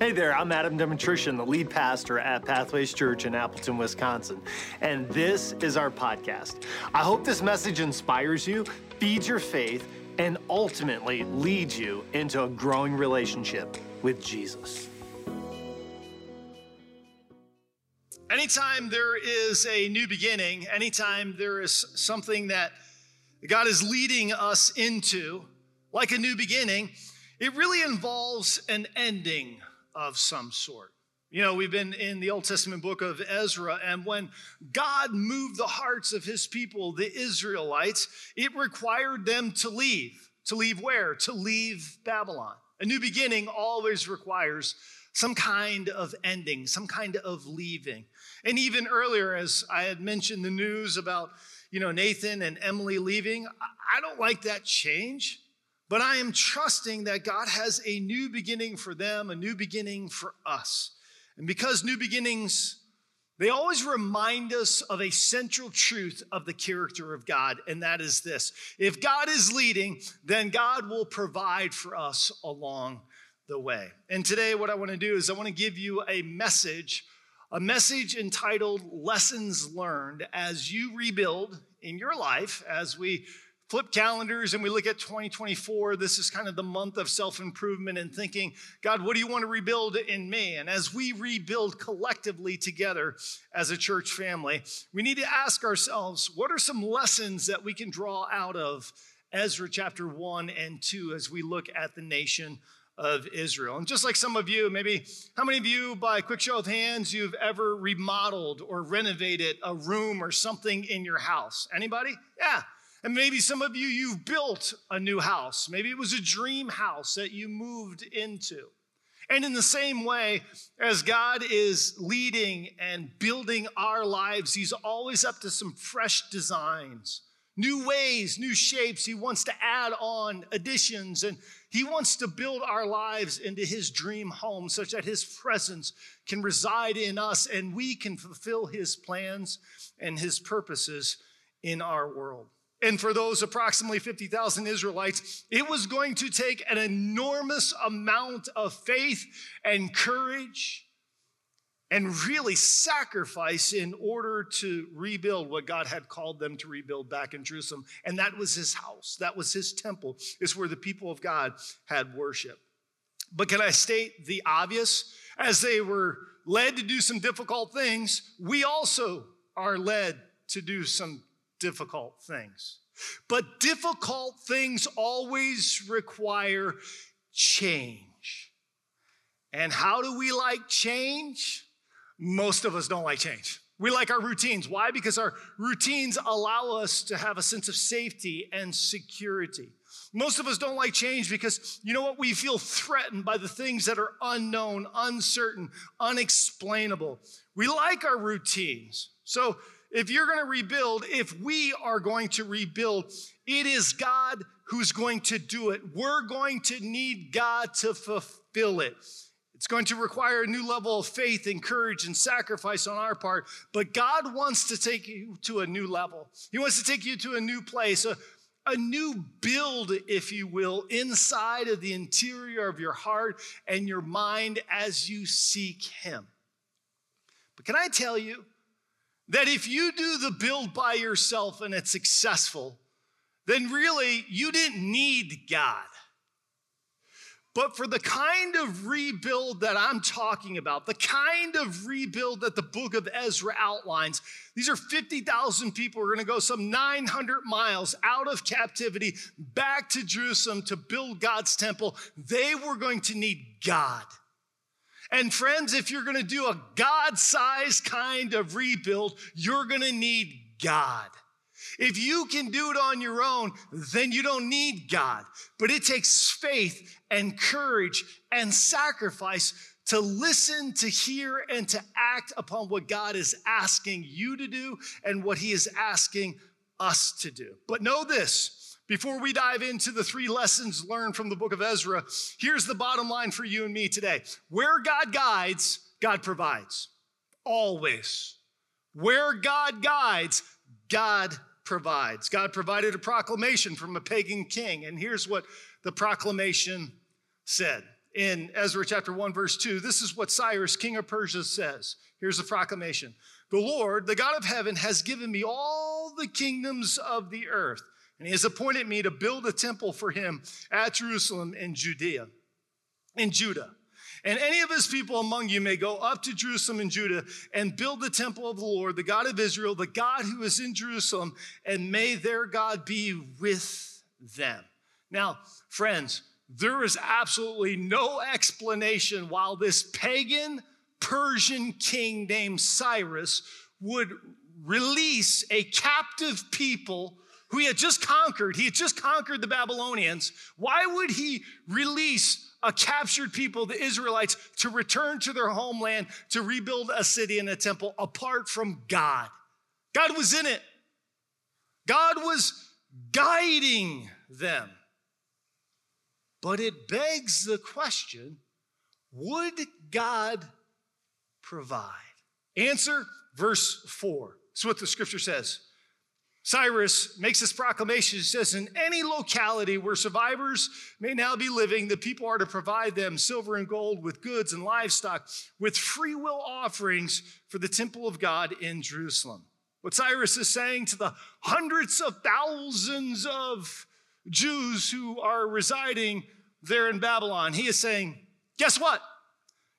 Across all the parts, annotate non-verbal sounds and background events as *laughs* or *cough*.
Hey there, I'm Adam Demetrician, the lead pastor at Pathways Church in Appleton, Wisconsin, and this is our podcast. I hope this message inspires you, feeds your faith, and ultimately leads you into a growing relationship with Jesus. Anytime there is a new beginning, anytime there is something that God is leading us into, like a new beginning, it really involves an ending of some sort. You know, we've been in the Old Testament book of Ezra, and when God moved the hearts of his people, the Israelites, it required them to leave. To leave where? To leave Babylon. A new beginning always requires some kind of ending, some kind of leaving. And even earlier, as I had mentioned the news about, you know, Nathan and Emily leaving, I don't like that change. But I am trusting that God has a new beginning for them, a new beginning for us. And because new beginnings, they always remind us of a central truth of the character of God, and that is this if God is leading, then God will provide for us along the way. And today, what I want to do is I want to give you a message, a message entitled Lessons Learned as you rebuild in your life, as we flip calendars and we look at 2024, this is kind of the month of self improvement and thinking, God, what do you want to rebuild in me? And as we rebuild collectively together as a church family, we need to ask ourselves, what are some lessons that we can draw out of Ezra chapter 1 and 2 as we look at the nation? Of Israel. And just like some of you, maybe how many of you, by quick show of hands, you've ever remodeled or renovated a room or something in your house? Anybody? Yeah, and maybe some of you, you've built a new house. Maybe it was a dream house that you moved into. And in the same way, as God is leading and building our lives, He's always up to some fresh designs, new ways, new shapes. He wants to add on additions, and He wants to build our lives into His dream home such that His presence can reside in us and we can fulfill His plans and His purposes in our world. And for those approximately 50,000 Israelites, it was going to take an enormous amount of faith and courage and really sacrifice in order to rebuild what God had called them to rebuild back in Jerusalem. And that was his house, that was his temple, is where the people of God had worship. But can I state the obvious? As they were led to do some difficult things, we also are led to do some difficult things. But difficult things always require change. And how do we like change? Most of us don't like change. We like our routines. Why? Because our routines allow us to have a sense of safety and security. Most of us don't like change because you know what? We feel threatened by the things that are unknown, uncertain, unexplainable. We like our routines. So if you're going to rebuild, if we are going to rebuild, it is God who's going to do it. We're going to need God to fulfill it. It's going to require a new level of faith and courage and sacrifice on our part, but God wants to take you to a new level. He wants to take you to a new place, a, a new build, if you will, inside of the interior of your heart and your mind as you seek Him. But can I tell you, that if you do the build by yourself and it's successful, then really you didn't need God. But for the kind of rebuild that I'm talking about, the kind of rebuild that the book of Ezra outlines, these are 50,000 people who are going to go some 900 miles out of captivity back to Jerusalem to build God's temple. They were going to need God. And friends, if you're going to do a God sized kind of rebuild, you're going to need God. If you can do it on your own, then you don't need God. But it takes faith and courage and sacrifice to listen, to hear, and to act upon what God is asking you to do and what He is asking us to do. But know this before we dive into the three lessons learned from the book of Ezra, here's the bottom line for you and me today. Where God guides, God provides. Always. Where God guides, God provides. God provided a proclamation from a pagan king, and here's what the proclamation said in Ezra chapter 1, verse 2, this is what Cyrus, king of Persia, says. Here's the proclamation The Lord, the God of heaven, has given me all the kingdoms of the earth, and he has appointed me to build a temple for him at Jerusalem in Judea, in Judah. And any of his people among you may go up to Jerusalem and Judah and build the temple of the Lord, the God of Israel, the God who is in Jerusalem, and may their God be with them. Now, friends, there is absolutely no explanation why this pagan Persian king named Cyrus would release a captive people who he had just conquered. He had just conquered the Babylonians. Why would he release a captured people, the Israelites, to return to their homeland to rebuild a city and a temple apart from God? God was in it, God was guiding them. But it begs the question would God provide? Answer verse 4. That's what the scripture says. Cyrus makes this proclamation. He says, In any locality where survivors may now be living, the people are to provide them silver and gold with goods and livestock, with free will offerings for the temple of God in Jerusalem. What Cyrus is saying to the hundreds of thousands of Jews who are residing there in Babylon. He is saying, Guess what?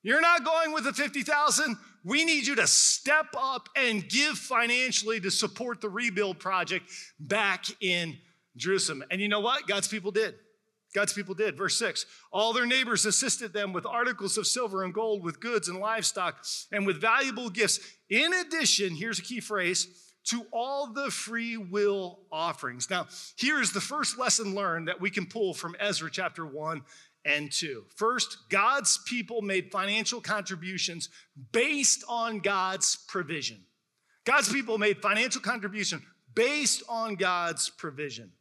You're not going with the 50,000. We need you to step up and give financially to support the rebuild project back in Jerusalem. And you know what? God's people did. God's people did. Verse 6 All their neighbors assisted them with articles of silver and gold, with goods and livestock, and with valuable gifts. In addition, here's a key phrase to all the free will offerings. Now, here's the first lesson learned that we can pull from Ezra chapter 1 and 2. First, God's people made financial contributions based on God's provision. God's people made financial contribution based on God's provision.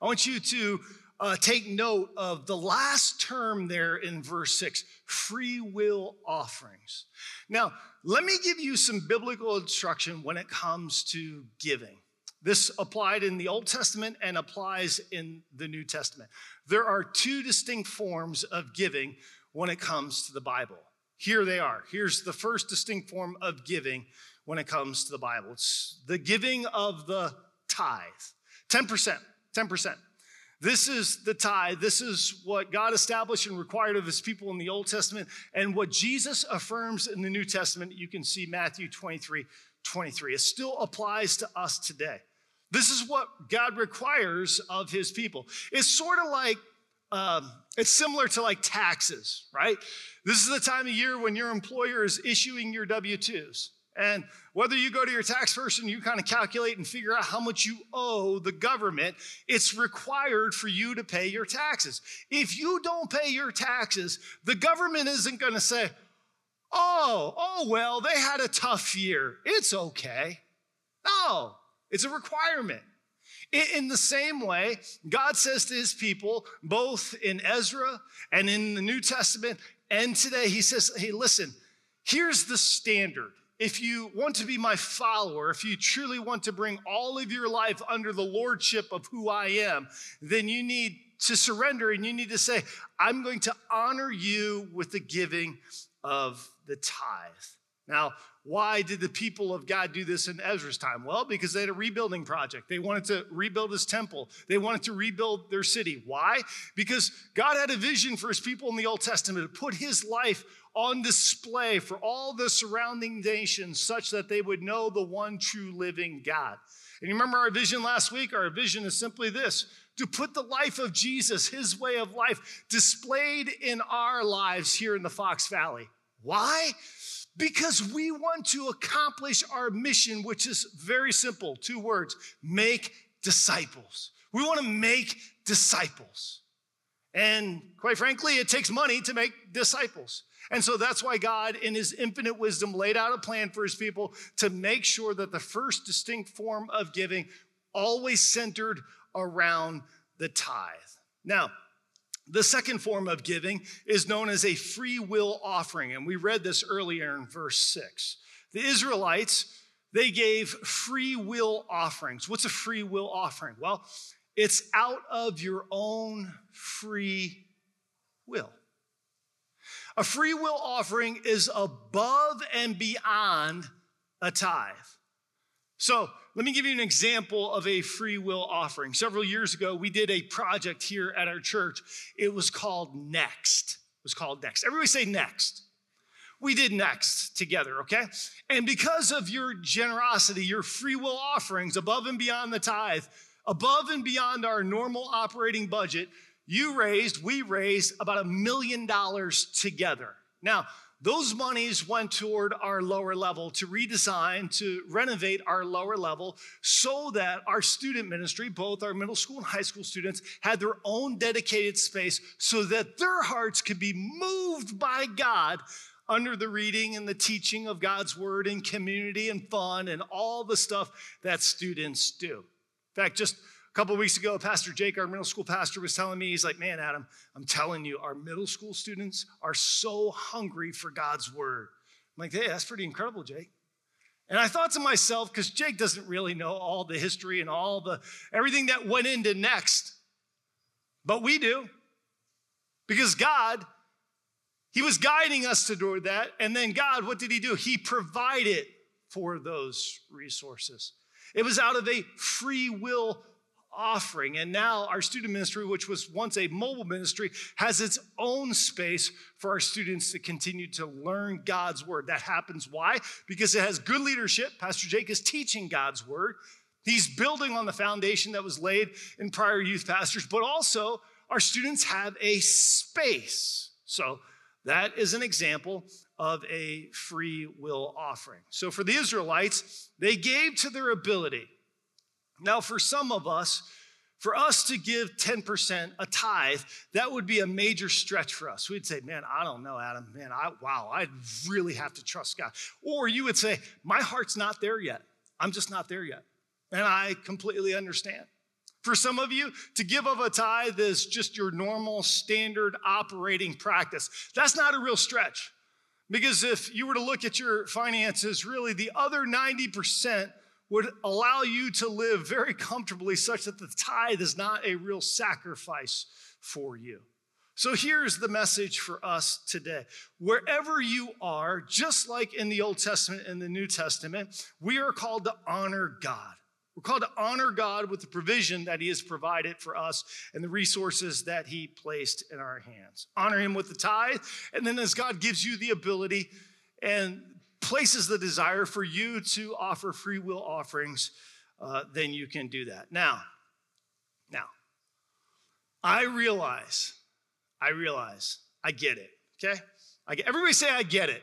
I want you to uh, take note of the last term there in verse 6 free will offerings. Now, let me give you some biblical instruction when it comes to giving. This applied in the Old Testament and applies in the New Testament. There are two distinct forms of giving when it comes to the Bible. Here they are. Here's the first distinct form of giving when it comes to the Bible it's the giving of the tithe 10%. 10%. This is the tithe. This is what God established and required of his people in the Old Testament, and what Jesus affirms in the New Testament. You can see Matthew 23 23. It still applies to us today. This is what God requires of his people. It's sort of like, um, it's similar to like taxes, right? This is the time of year when your employer is issuing your W 2s. And whether you go to your tax person, you kind of calculate and figure out how much you owe the government, it's required for you to pay your taxes. If you don't pay your taxes, the government isn't going to say, oh, oh, well, they had a tough year. It's okay. No, it's a requirement. In the same way, God says to his people, both in Ezra and in the New Testament and today, he says, hey, listen, here's the standard if you want to be my follower, if you truly want to bring all of your life under the lordship of who I am, then you need to surrender and you need to say, I'm going to honor you with the giving of the tithe. Now, why did the people of God do this in Ezra's time? Well, because they had a rebuilding project. They wanted to rebuild his temple, they wanted to rebuild their city. Why? Because God had a vision for his people in the Old Testament to put his life on display for all the surrounding nations such that they would know the one true living God. And you remember our vision last week? Our vision is simply this to put the life of Jesus, his way of life, displayed in our lives here in the Fox Valley. Why? Because we want to accomplish our mission, which is very simple two words make disciples. We want to make disciples. And quite frankly, it takes money to make disciples. And so that's why God, in his infinite wisdom, laid out a plan for his people to make sure that the first distinct form of giving always centered around the tithe. Now, the second form of giving is known as a free will offering, and we read this earlier in verse 6. The Israelites, they gave free will offerings. What's a free will offering? Well, it's out of your own free will. A free will offering is above and beyond a tithe. So, let me give you an example of a free will offering. Several years ago, we did a project here at our church. It was called Next. It was called Next. Everybody say Next. We did Next together, okay? And because of your generosity, your free will offerings above and beyond the tithe, above and beyond our normal operating budget, you raised, we raised about a million dollars together. Now, those monies went toward our lower level to redesign, to renovate our lower level so that our student ministry, both our middle school and high school students, had their own dedicated space so that their hearts could be moved by God under the reading and the teaching of God's word and community and fun and all the stuff that students do. In fact, just a couple weeks ago, Pastor Jake, our middle school pastor, was telling me, he's like, Man, Adam, I'm telling you, our middle school students are so hungry for God's word. I'm like, Hey, that's pretty incredible, Jake. And I thought to myself, because Jake doesn't really know all the history and all the everything that went into next, but we do. Because God, He was guiding us to do that. And then God, what did He do? He provided for those resources. It was out of a free will offering. And now our student ministry, which was once a mobile ministry, has its own space for our students to continue to learn God's word. That happens why? Because it has good leadership. Pastor Jake is teaching God's word. He's building on the foundation that was laid in prior youth pastors, but also our students have a space. So that is an example of a free will offering. So for the Israelites, they gave to their ability. Now, for some of us, for us to give 10% a tithe, that would be a major stretch for us. We'd say, man, I don't know, Adam. Man, I, wow, I really have to trust God. Or you would say, my heart's not there yet. I'm just not there yet. And I completely understand. For some of you, to give of a tithe is just your normal standard operating practice. That's not a real stretch. Because if you were to look at your finances, really the other 90% would allow you to live very comfortably, such that the tithe is not a real sacrifice for you. So here's the message for us today. Wherever you are, just like in the Old Testament and the New Testament, we are called to honor God. We're called to honor God with the provision that He has provided for us and the resources that He placed in our hands. Honor Him with the tithe, and then as God gives you the ability and places the desire for you to offer free will offerings, uh, then you can do that. Now, now, I realize, I realize, I get it. Okay, I get. Everybody say, I get it.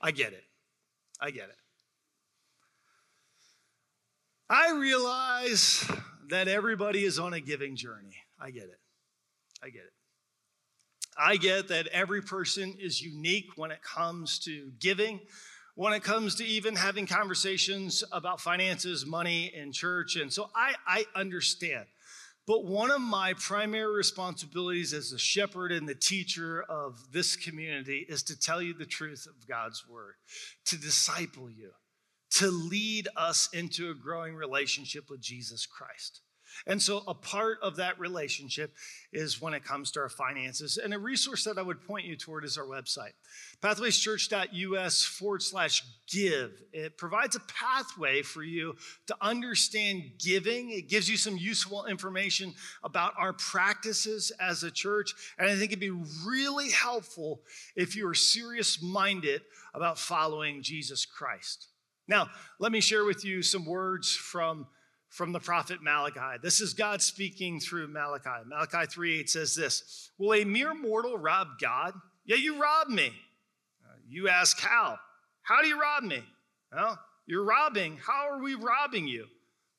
I get it. I get it. I realize that everybody is on a giving journey. I get it. I get it. I get that every person is unique when it comes to giving, when it comes to even having conversations about finances, money, and church. And so I, I understand. But one of my primary responsibilities as a shepherd and the teacher of this community is to tell you the truth of God's word, to disciple you, to lead us into a growing relationship with Jesus Christ. And so, a part of that relationship is when it comes to our finances. And a resource that I would point you toward is our website, pathwayschurch.us forward slash give. It provides a pathway for you to understand giving. It gives you some useful information about our practices as a church. And I think it'd be really helpful if you are serious minded about following Jesus Christ. Now, let me share with you some words from from the prophet Malachi. This is God speaking through Malachi. Malachi 3 8 says this Will a mere mortal rob God? Yeah, you rob me. Uh, you ask, How? How do you rob me? Well, you're robbing. How are we robbing you?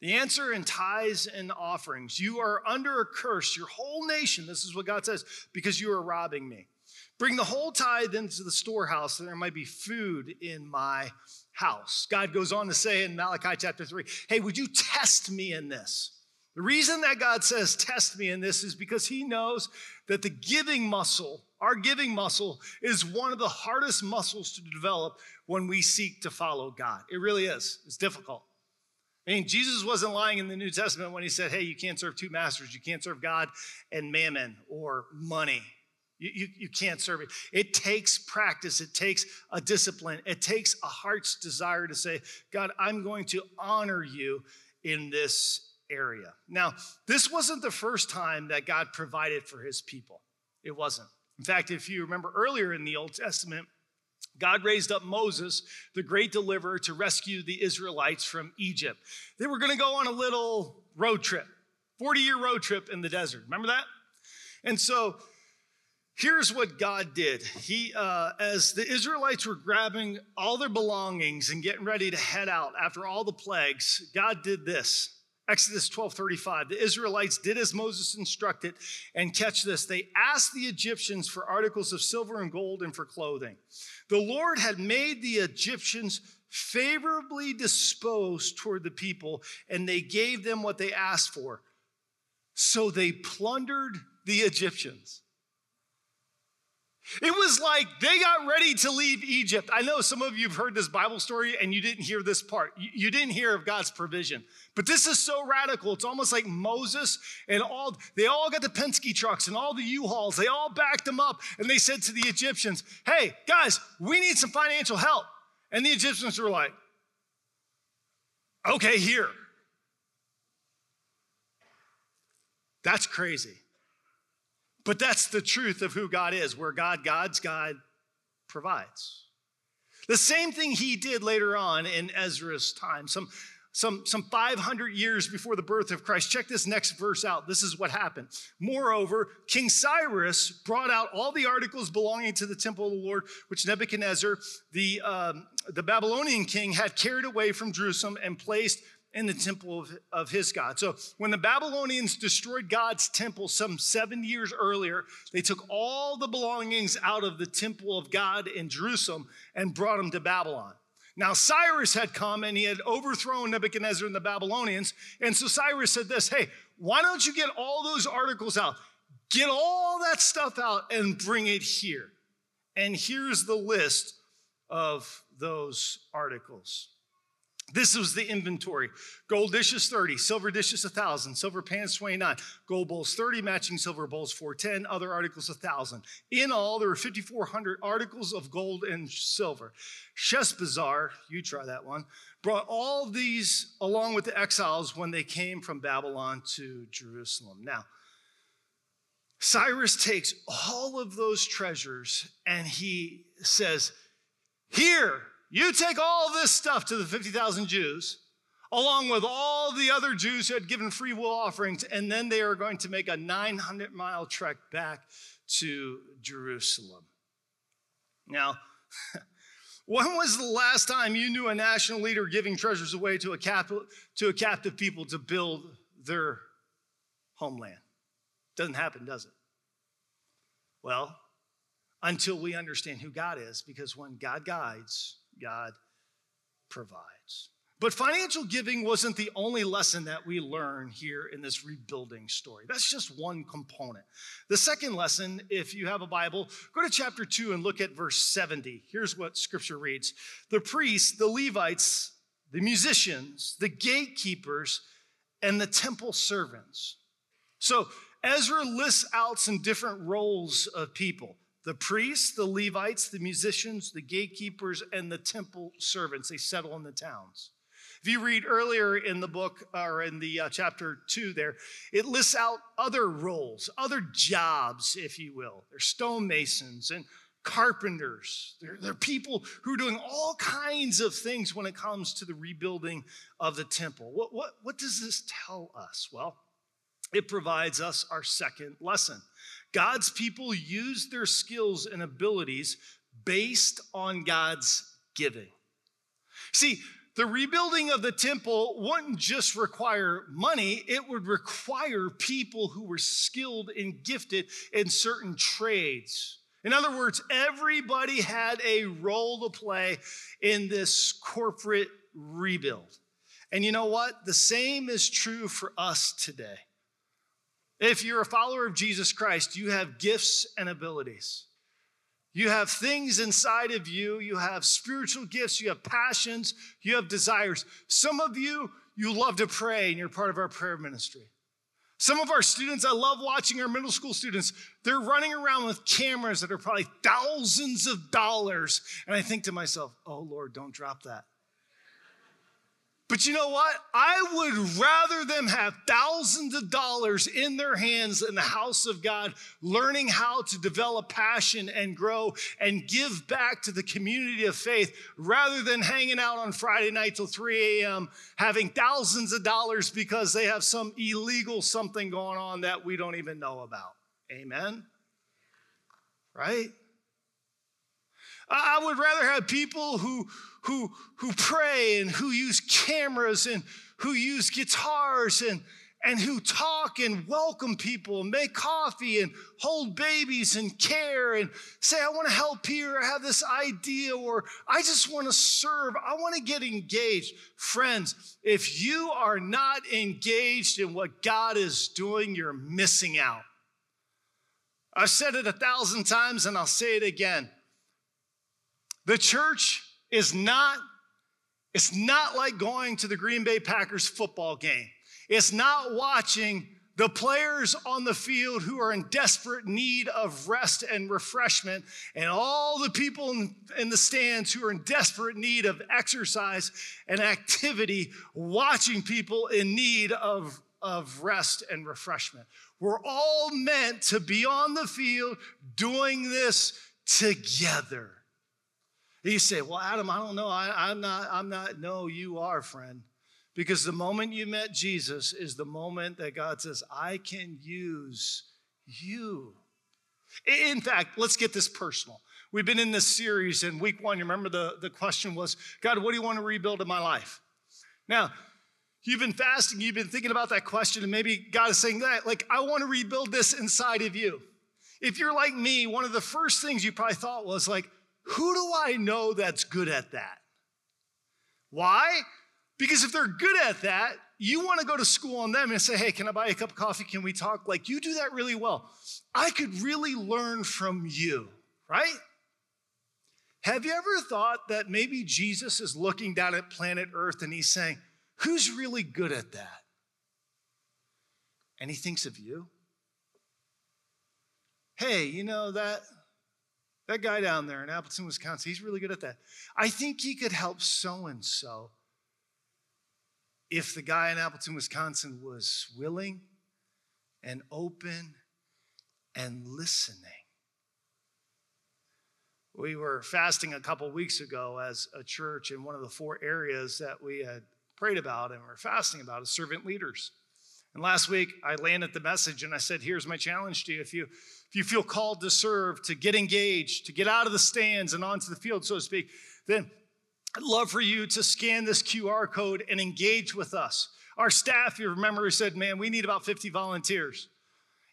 The answer in tithes and offerings. You are under a curse, your whole nation. This is what God says, because you are robbing me. Bring the whole tithe into the storehouse, that there might be food in my house. God goes on to say in Malachi chapter 3, hey, would you test me in this? The reason that God says test me in this is because he knows that the giving muscle, our giving muscle, is one of the hardest muscles to develop when we seek to follow God. It really is. It's difficult. I mean, Jesus wasn't lying in the New Testament when he said, hey, you can't serve two masters. You can't serve God and mammon or money. You, you, you can't serve it. It takes practice, it takes a discipline, it takes a heart's desire to say, God, I'm going to honor you in this area. Now, this wasn't the first time that God provided for his people. It wasn't. In fact, if you remember earlier in the Old Testament, God raised up Moses, the great deliverer, to rescue the Israelites from Egypt. They were going to go on a little road trip, 40 year road trip in the desert. Remember that? And so here's what God did. He, uh, as the Israelites were grabbing all their belongings and getting ready to head out after all the plagues, God did this. Exodus 12 35. The Israelites did as Moses instructed, and catch this, they asked the Egyptians for articles of silver and gold and for clothing. The Lord had made the Egyptians favorably disposed toward the people, and they gave them what they asked for. So they plundered the Egyptians. It was like they got ready to leave Egypt. I know some of you have heard this Bible story and you didn't hear this part. You didn't hear of God's provision. But this is so radical. It's almost like Moses and all, they all got the Penske trucks and all the U-Hauls. They all backed them up and they said to the Egyptians, hey, guys, we need some financial help. And the Egyptians were like, okay, here. That's crazy. But that's the truth of who God is. Where God God's God provides. The same thing he did later on in Ezra's time, some, some, some 500 years before the birth of Christ. Check this next verse out. This is what happened. Moreover, King Cyrus brought out all the articles belonging to the temple of the Lord, which Nebuchadnezzar, the, um, the Babylonian king, had carried away from Jerusalem and placed in the temple of, of his God. So when the Babylonians destroyed God's temple some seven years earlier, they took all the belongings out of the temple of God in Jerusalem and brought them to Babylon. Now, Cyrus had come and he had overthrown Nebuchadnezzar and the Babylonians. And so Cyrus said this Hey, why don't you get all those articles out? Get all that stuff out and bring it here. And here's the list of those articles. This was the inventory. Gold dishes 30, silver dishes 1,000, silver pans 29, gold bowls 30, matching silver bowls 410, other articles 1,000. In all, there were 5,400 articles of gold and silver. Sheshbazzar, you try that one, brought all these along with the exiles when they came from Babylon to Jerusalem. Now, Cyrus takes all of those treasures and he says, Here, you take all this stuff to the 50,000 Jews, along with all the other Jews who had given free will offerings, and then they are going to make a 900 mile trek back to Jerusalem. Now, *laughs* when was the last time you knew a national leader giving treasures away to a, cap- to a captive people to build their homeland? Doesn't happen, does it? Well, until we understand who God is, because when God guides, God provides. But financial giving wasn't the only lesson that we learn here in this rebuilding story. That's just one component. The second lesson, if you have a Bible, go to chapter 2 and look at verse 70. Here's what scripture reads The priests, the Levites, the musicians, the gatekeepers, and the temple servants. So Ezra lists out some different roles of people the priests, the Levites, the musicians, the gatekeepers, and the temple servants. They settle in the towns. If you read earlier in the book or in the uh, chapter two there, it lists out other roles, other jobs, if you will. They're stonemasons and carpenters. They're, they're people who are doing all kinds of things when it comes to the rebuilding of the temple. What, what, what does this tell us? Well, it provides us our second lesson. God's people use their skills and abilities based on God's giving. See, the rebuilding of the temple wouldn't just require money, it would require people who were skilled and gifted in certain trades. In other words, everybody had a role to play in this corporate rebuild. And you know what? The same is true for us today. If you're a follower of Jesus Christ, you have gifts and abilities. You have things inside of you. You have spiritual gifts. You have passions. You have desires. Some of you, you love to pray and you're part of our prayer ministry. Some of our students, I love watching our middle school students, they're running around with cameras that are probably thousands of dollars. And I think to myself, oh Lord, don't drop that. But you know what? I would rather them have thousands of dollars in their hands in the house of God, learning how to develop passion and grow and give back to the community of faith rather than hanging out on Friday night till 3 a.m., having thousands of dollars because they have some illegal something going on that we don't even know about. Amen? Right? I would rather have people who, who, who pray and who use cameras and who use guitars and, and who talk and welcome people and make coffee and hold babies and care and say, I want to help here, I have this idea, or I just want to serve, I want to get engaged. Friends, if you are not engaged in what God is doing, you're missing out. I've said it a thousand times and I'll say it again. The church is not it's not like going to the Green Bay Packers football game. It's not watching the players on the field who are in desperate need of rest and refreshment, and all the people in, in, the stands who are in desperate need of exercise and activity, watching people in need of, of rest and refreshment. We're all meant to be on the field doing this together. You say, Well, Adam, I don't know. I, am not, I'm not. No, you are, friend. Because the moment you met Jesus is the moment that God says, I can use you. In fact, let's get this personal. We've been in this series in week one. You remember the, the question was, God, what do you want to rebuild in my life? Now, you've been fasting, you've been thinking about that question, and maybe God is saying that, like, I want to rebuild this inside of you. If you're like me, one of the first things you probably thought was, like, who do I know that's good at that? Why? Because if they're good at that, you want to go to school on them and say, hey, can I buy a cup of coffee? Can we talk? Like, you do that really well. I could really learn from you, right? Have you ever thought that maybe Jesus is looking down at planet Earth and he's saying, who's really good at that? And he thinks of you. Hey, you know that that guy down there in Appleton, Wisconsin, he's really good at that. I think he could help so and so if the guy in Appleton, Wisconsin was willing and open and listening. We were fasting a couple weeks ago as a church in one of the four areas that we had prayed about and we're fasting about is servant leaders. And last week, I landed the message and I said, Here's my challenge to you. If you, if you feel called to serve, to get engaged, to get out of the stands and onto the field, so to speak, then I'd love for you to scan this QR code and engage with us. Our staff, you remember, said, Man, we need about 50 volunteers.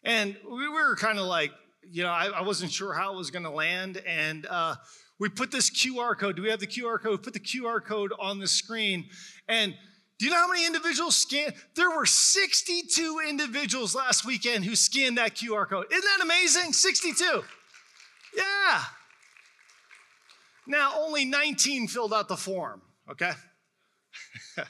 And we were kind of like, you know, I, I, wasn't sure how it was going to land. And uh, we put this QR code. Do we have the QR code? Put the QR code on the screen. And do you know how many individuals scanned? There were 62 individuals last weekend who scanned that QR code. Isn't that amazing? 62. Yeah. Now, only 19 filled out the form, okay? *laughs*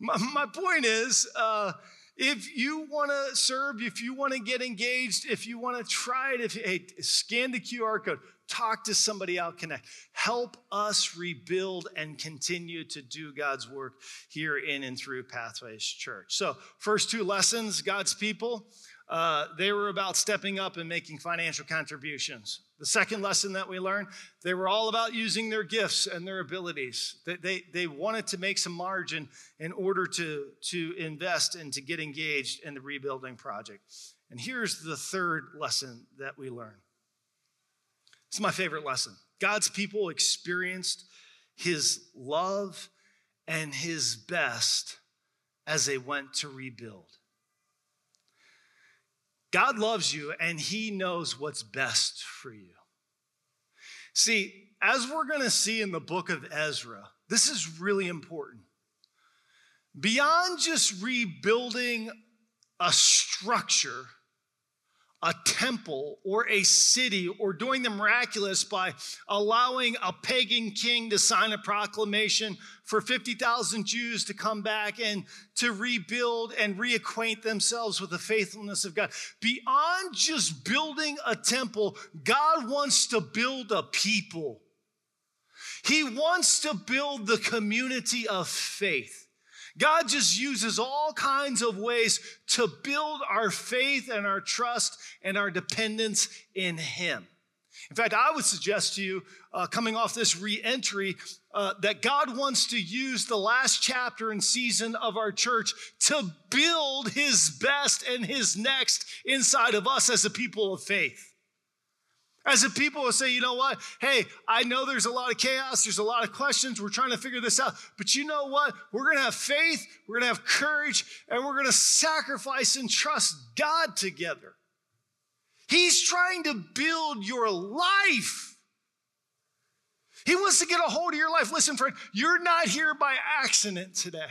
my, my, point is uh, if you want to serve, if you want to get engaged, if you want to try it, if hey, scan the QR code, talk to somebody out, connect. Help us rebuild and continue to do God's work here in and through Pathways Church. So, first two lessons God's people, uh, they were about stepping up and making financial contributions. The second lesson that we learned, they were all about using their gifts and their abilities. They, they, they wanted to make some margin in order to, to invest and to get engaged in the rebuilding project. And here's the third lesson that we learned it's my favorite lesson. God's people experienced his love and his best as they went to rebuild. God loves you and he knows what's best for you. See, as we're going to see in the book of Ezra, this is really important. Beyond just rebuilding a structure, a temple or a city or doing the miraculous by allowing a pagan king to sign a proclamation for 50,000 Jews to come back and to rebuild and reacquaint themselves with the faithfulness of God. Beyond just building a temple, God wants to build a people. He wants to build the community of faith. God just uses all kinds of ways to build our faith and our trust and our dependence in Him. In fact, I would suggest to you, uh, coming off this re entry, uh, that God wants to use the last chapter and season of our church to build His best and His next inside of us as a people of faith. As a people will say, you know what? Hey, I know there's a lot of chaos, there's a lot of questions, we're trying to figure this out. But you know what? We're gonna have faith, we're gonna have courage, and we're gonna sacrifice and trust God together. He's trying to build your life. He wants to get a hold of your life. Listen, friend, you're not here by accident today.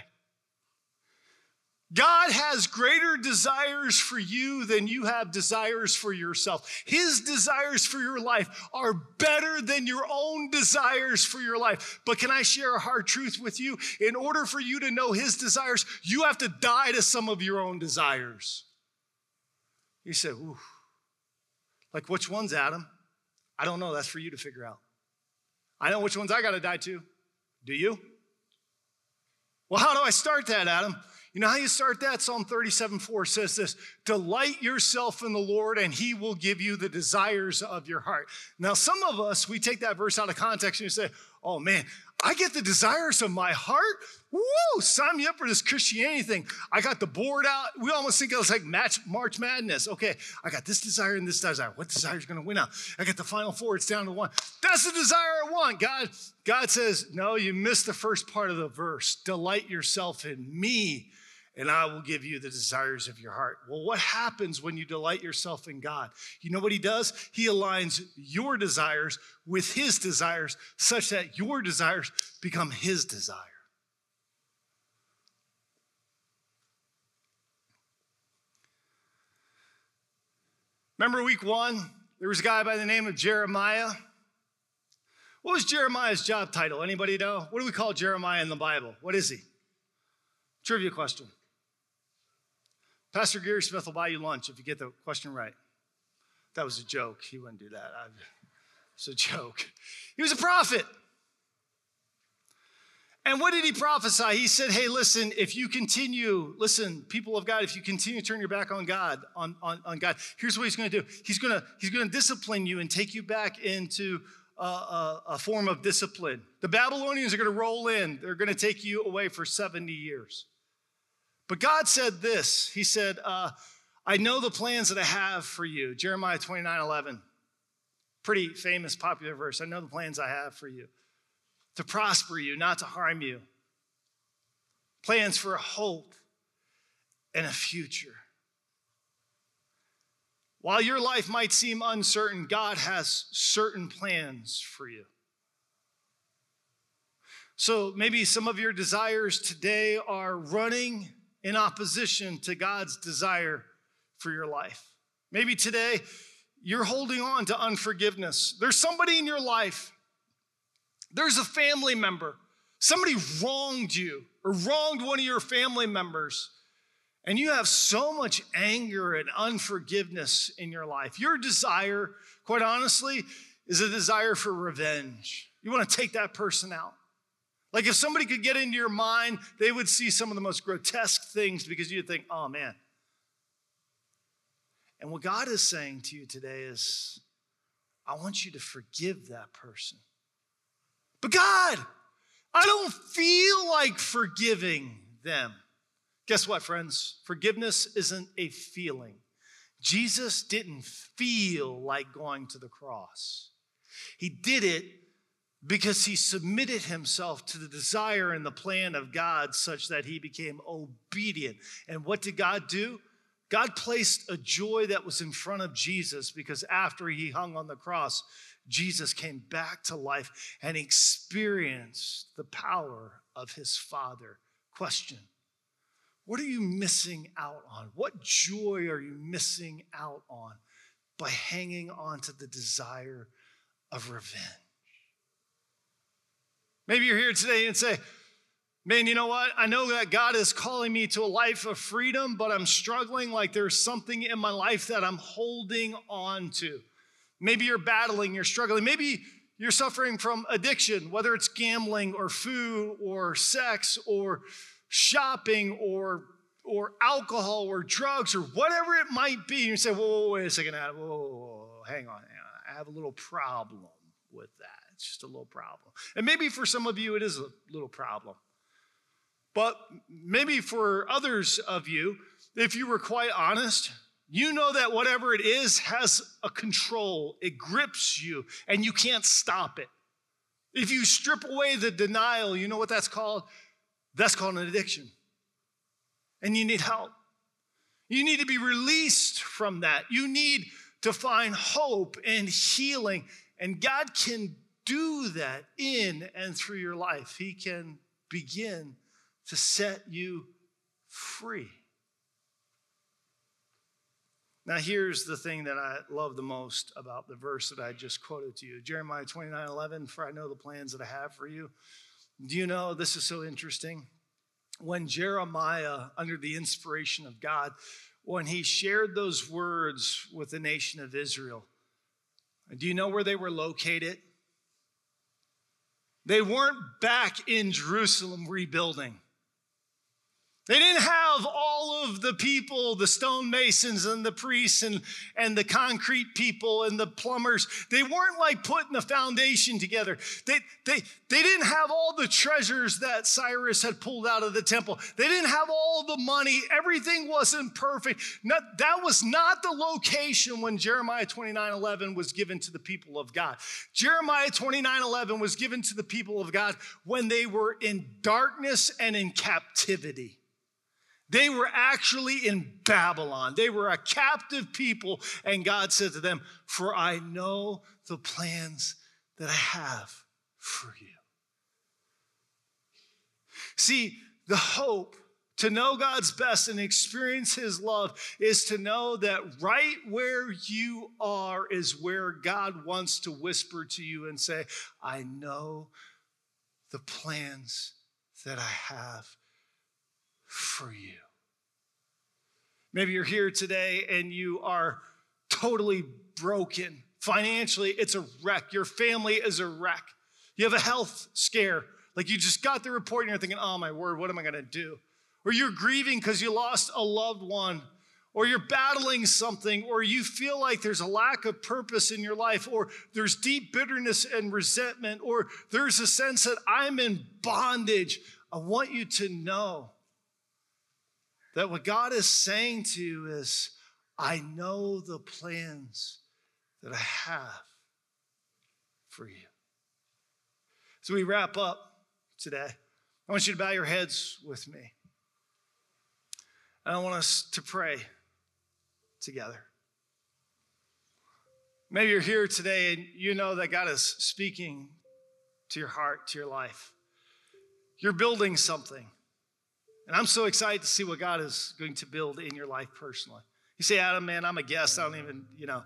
God has greater desires for you than you have desires for yourself. His desires for your life are better than your own desires for your life. But can I share a hard truth with you? In order for you to know His desires, you have to die to some of your own desires. You say, Ooh, like which ones, Adam? I don't know. That's for you to figure out. I know which ones I got to die to. Do you? Well, how do I start that, Adam? You know how you start that? Psalm 37 4 says this Delight yourself in the Lord, and he will give you the desires of your heart. Now, some of us, we take that verse out of context and we say, Oh man, I get the desires of my heart. Woo! Sign me up for this Christianity thing. I got the board out. We almost think it was like match, March Madness. Okay, I got this desire and this desire. What desire is going to win out? I got the final four. It's down to one. That's the desire I want. God, God says, no, you missed the first part of the verse. Delight yourself in me and I will give you the desires of your heart. Well, what happens when you delight yourself in God? You know what He does? He aligns your desires with His desires such that your desires become His desire. Remember week one? There was a guy by the name of Jeremiah. What was Jeremiah's job title? Anybody know? What do we call Jeremiah in the Bible? What is he? Trivia question. Pastor Gary Smith will buy you lunch if you get the question right. That was a joke. He wouldn't do that. It's a joke. He was a prophet. And what did he prophesy? He said, Hey, listen, if you continue, listen, people of God, if you continue to turn your back on God, on, on, on God, here's what he's going to do. He's going to he's to discipline you and take you back into a, a, a form of discipline. The Babylonians are going to roll in, they're going to take you away for 70 years. But God said this He said, uh, I know the plans that I have for you. Jeremiah 29 11. Pretty famous, popular verse. I know the plans I have for you to prosper you, not to harm you. Plans for a hope and a future. While your life might seem uncertain, God has certain plans for you. So maybe some of your desires today are running in opposition to God's desire for your life. Maybe today you're holding on to unforgiveness. There's somebody in your life, there's a family member, somebody wronged you or wronged one of your family members. And you have so much anger and unforgiveness in your life. Your desire, quite honestly, is a desire for revenge. You want to take that person out. Like if somebody could get into your mind, they would see some of the most grotesque things because you'd think, oh man. And what God is saying to you today is, I want you to forgive that person. But God, I don't feel like forgiving them. Guess what, friends? Forgiveness isn't a feeling. Jesus didn't feel like going to the cross, He did it because he submitted himself to the desire and the plan of God such that he became obedient. And what did God do? God placed a joy that was in front of Jesus because after he hung on the cross, Jesus came back to life and experienced the power of his Father. Question What are you missing out on? What joy are you missing out on by hanging on to the desire of revenge. Maybe you're here today and say, Man, you know what? I know that God is calling me to a life of freedom, but I'm struggling like there's something in my life that I'm holding on to. Maybe you're battling, you're struggling. Maybe you're suffering from addiction, whether it's gambling or food or sex or shopping or, or alcohol or drugs or whatever it might be. You say, whoa, whoa, wait a second, whoa, whoa, whoa, hang on. I have a little problem with that. It's just a little problem. And maybe for some of you, it is a little problem. But maybe for others of you, if you were quite honest, you know that whatever it is has a control, it grips you, and you can't stop it. If you strip away the denial, you know what that's called? That's called an addiction. And you need help. You need to be released from that. You need to find hope and healing. And God can do that in and through your life. He can begin to set you free. Now, here's the thing that I love the most about the verse that I just quoted to you Jeremiah 29 11, for I know the plans that I have for you. Do you know this is so interesting? When Jeremiah, under the inspiration of God, when he shared those words with the nation of Israel, do you know where they were located? They weren't back in Jerusalem rebuilding. They didn't have all of the people, the stonemasons and the priests and, and the concrete people and the plumbers. They weren't like putting the foundation together. They, they, they didn't have all the treasures that Cyrus had pulled out of the temple. They didn't have all the money. Everything wasn't perfect. Not, that was not the location when Jeremiah 29 11 was given to the people of God. Jeremiah 29 11 was given to the people of God when they were in darkness and in captivity. They were actually in Babylon. They were a captive people. And God said to them, For I know the plans that I have for you. See, the hope to know God's best and experience His love is to know that right where you are is where God wants to whisper to you and say, I know the plans that I have for you. Maybe you're here today and you are totally broken. Financially, it's a wreck. Your family is a wreck. You have a health scare. Like you just got the report and you're thinking, oh my word, what am I going to do? Or you're grieving because you lost a loved one. Or you're battling something, or you feel like there's a lack of purpose in your life, or there's deep bitterness and resentment, or there's a sense that I'm in bondage. I want you to know that what God is saying to you is, I know the plans that I have for you. So we wrap up today. I want you to bow your heads with me. And I want us to pray together. Maybe you're here today and you know that God is speaking to your heart, to your life. You're building something. And I'm so excited to see what God is going to build in your life personally. You say, Adam, man, I'm a guest. I don't even, you know,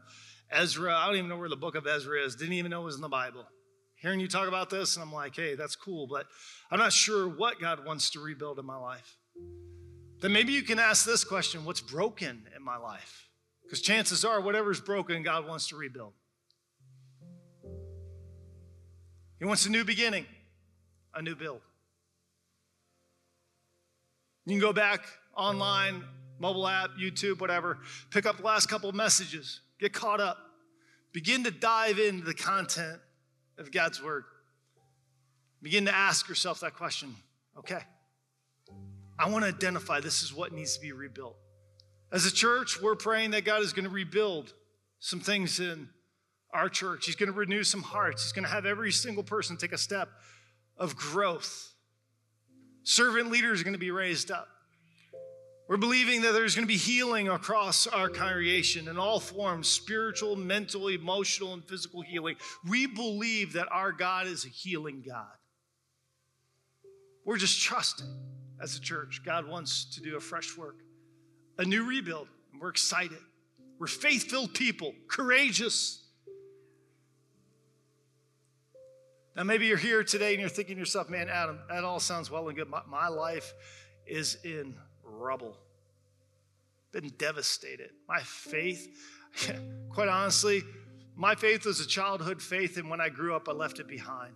Ezra, I don't even know where the book of Ezra is. Didn't even know it was in the Bible. Hearing you talk about this, and I'm like, hey, that's cool, but I'm not sure what God wants to rebuild in my life. Then maybe you can ask this question what's broken in my life? Because chances are, whatever's broken, God wants to rebuild. He wants a new beginning, a new build. You can go back online, mobile app, YouTube, whatever, pick up the last couple of messages, get caught up, begin to dive into the content of God's Word. Begin to ask yourself that question okay, I want to identify this is what needs to be rebuilt. As a church, we're praying that God is going to rebuild some things in our church. He's going to renew some hearts. He's going to have every single person take a step of growth Servant leaders are going to be raised up. We're believing that there's going to be healing across our congregation in all forms spiritual, mental, emotional, and physical healing. We believe that our God is a healing God. We're just trusting as a church. God wants to do a fresh work, a new rebuild, and we're excited. We're faith filled people, courageous. Now, maybe you're here today and you're thinking to yourself, man, Adam, that all sounds well and good. My, my life is in rubble, been devastated. My faith, *laughs* quite honestly, my faith was a childhood faith, and when I grew up, I left it behind.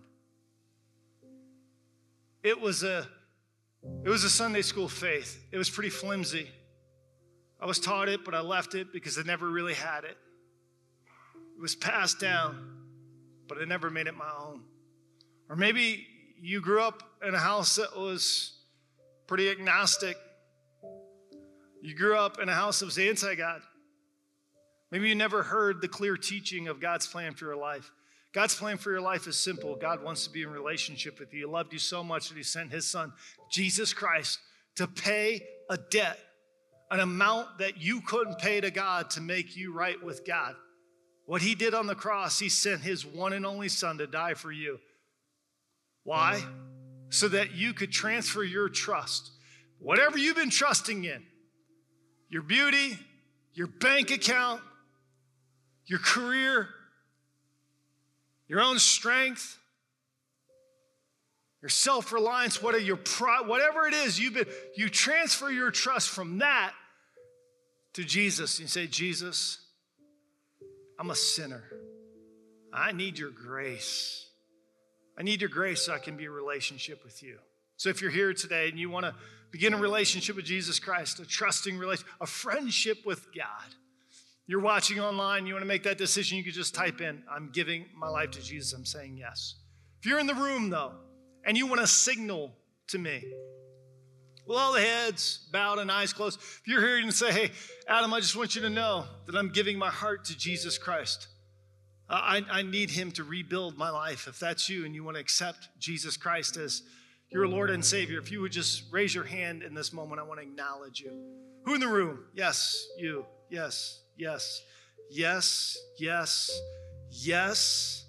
It was a it was a Sunday school faith. It was pretty flimsy. I was taught it, but I left it because I never really had it. It was passed down, but I never made it my own. Or maybe you grew up in a house that was pretty agnostic. You grew up in a house that was anti God. Maybe you never heard the clear teaching of God's plan for your life. God's plan for your life is simple. God wants to be in relationship with you. He loved you so much that He sent His Son, Jesus Christ, to pay a debt, an amount that you couldn't pay to God to make you right with God. What He did on the cross, He sent His one and only Son to die for you. Why? So that you could transfer your trust, whatever you've been trusting in, your beauty, your bank account, your career, your own strength, your your pride, whatever it is, you've been, you transfer your trust from that to Jesus. You say, Jesus, I'm a sinner. I need your grace. I need your grace so I can be a relationship with you. So if you're here today and you want to begin a relationship with Jesus Christ, a trusting relationship, a friendship with God, you're watching online, you want to make that decision, you could just type in, I'm giving my life to Jesus. I'm saying yes. If you're in the room, though, and you want to signal to me, with all the heads bowed and eyes closed, if you're here and say, Hey, Adam, I just want you to know that I'm giving my heart to Jesus Christ. I, I need him to rebuild my life. If that's you and you want to accept Jesus Christ as your Lord and Savior, if you would just raise your hand in this moment, I want to acknowledge you. Who in the room? Yes, you. Yes, yes, yes, yes, yes,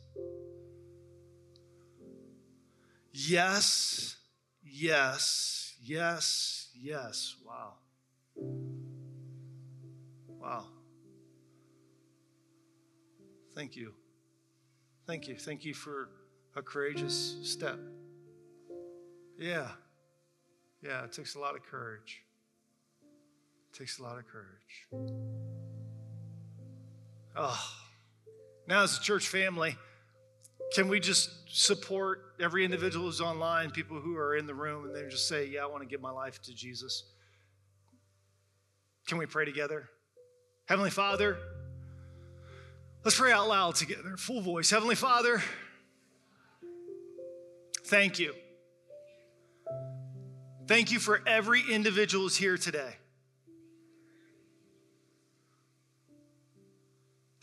yes, yes, yes, yes. Wow. Wow. Thank you. Thank you. Thank you for a courageous step. Yeah. Yeah, it takes a lot of courage. It takes a lot of courage. Oh. Now, as a church family, can we just support every individual who's online, people who are in the room, and they just say, Yeah, I want to give my life to Jesus? Can we pray together? Heavenly Father, let's pray out loud together, full voice. Heavenly Father, thank you. Thank you for every individual who's here today.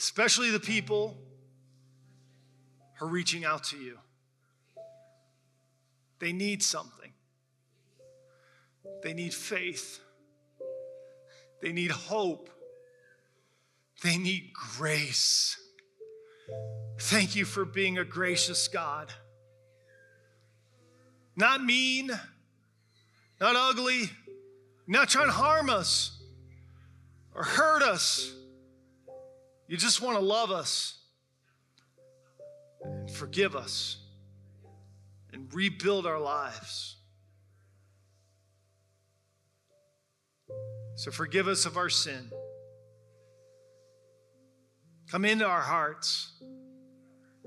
especially the people who are reaching out to you. They need something, they need faith, they need hope, they need grace. Thank you for being a gracious God. Not mean, not ugly, not trying to harm us or hurt us you just want to love us and forgive us and rebuild our lives. So forgive us of our sin. Come into our hearts,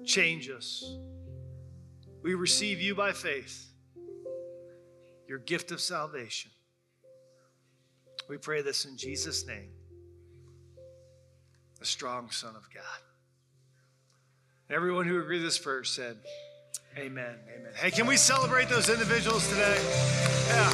change us. We receive you by faith, your gift of salvation. We pray this in Jesus' name the strong Son of God. Everyone who agreed this prayer said, Amen. Amen. Hey, can we celebrate those individuals today? Yeah.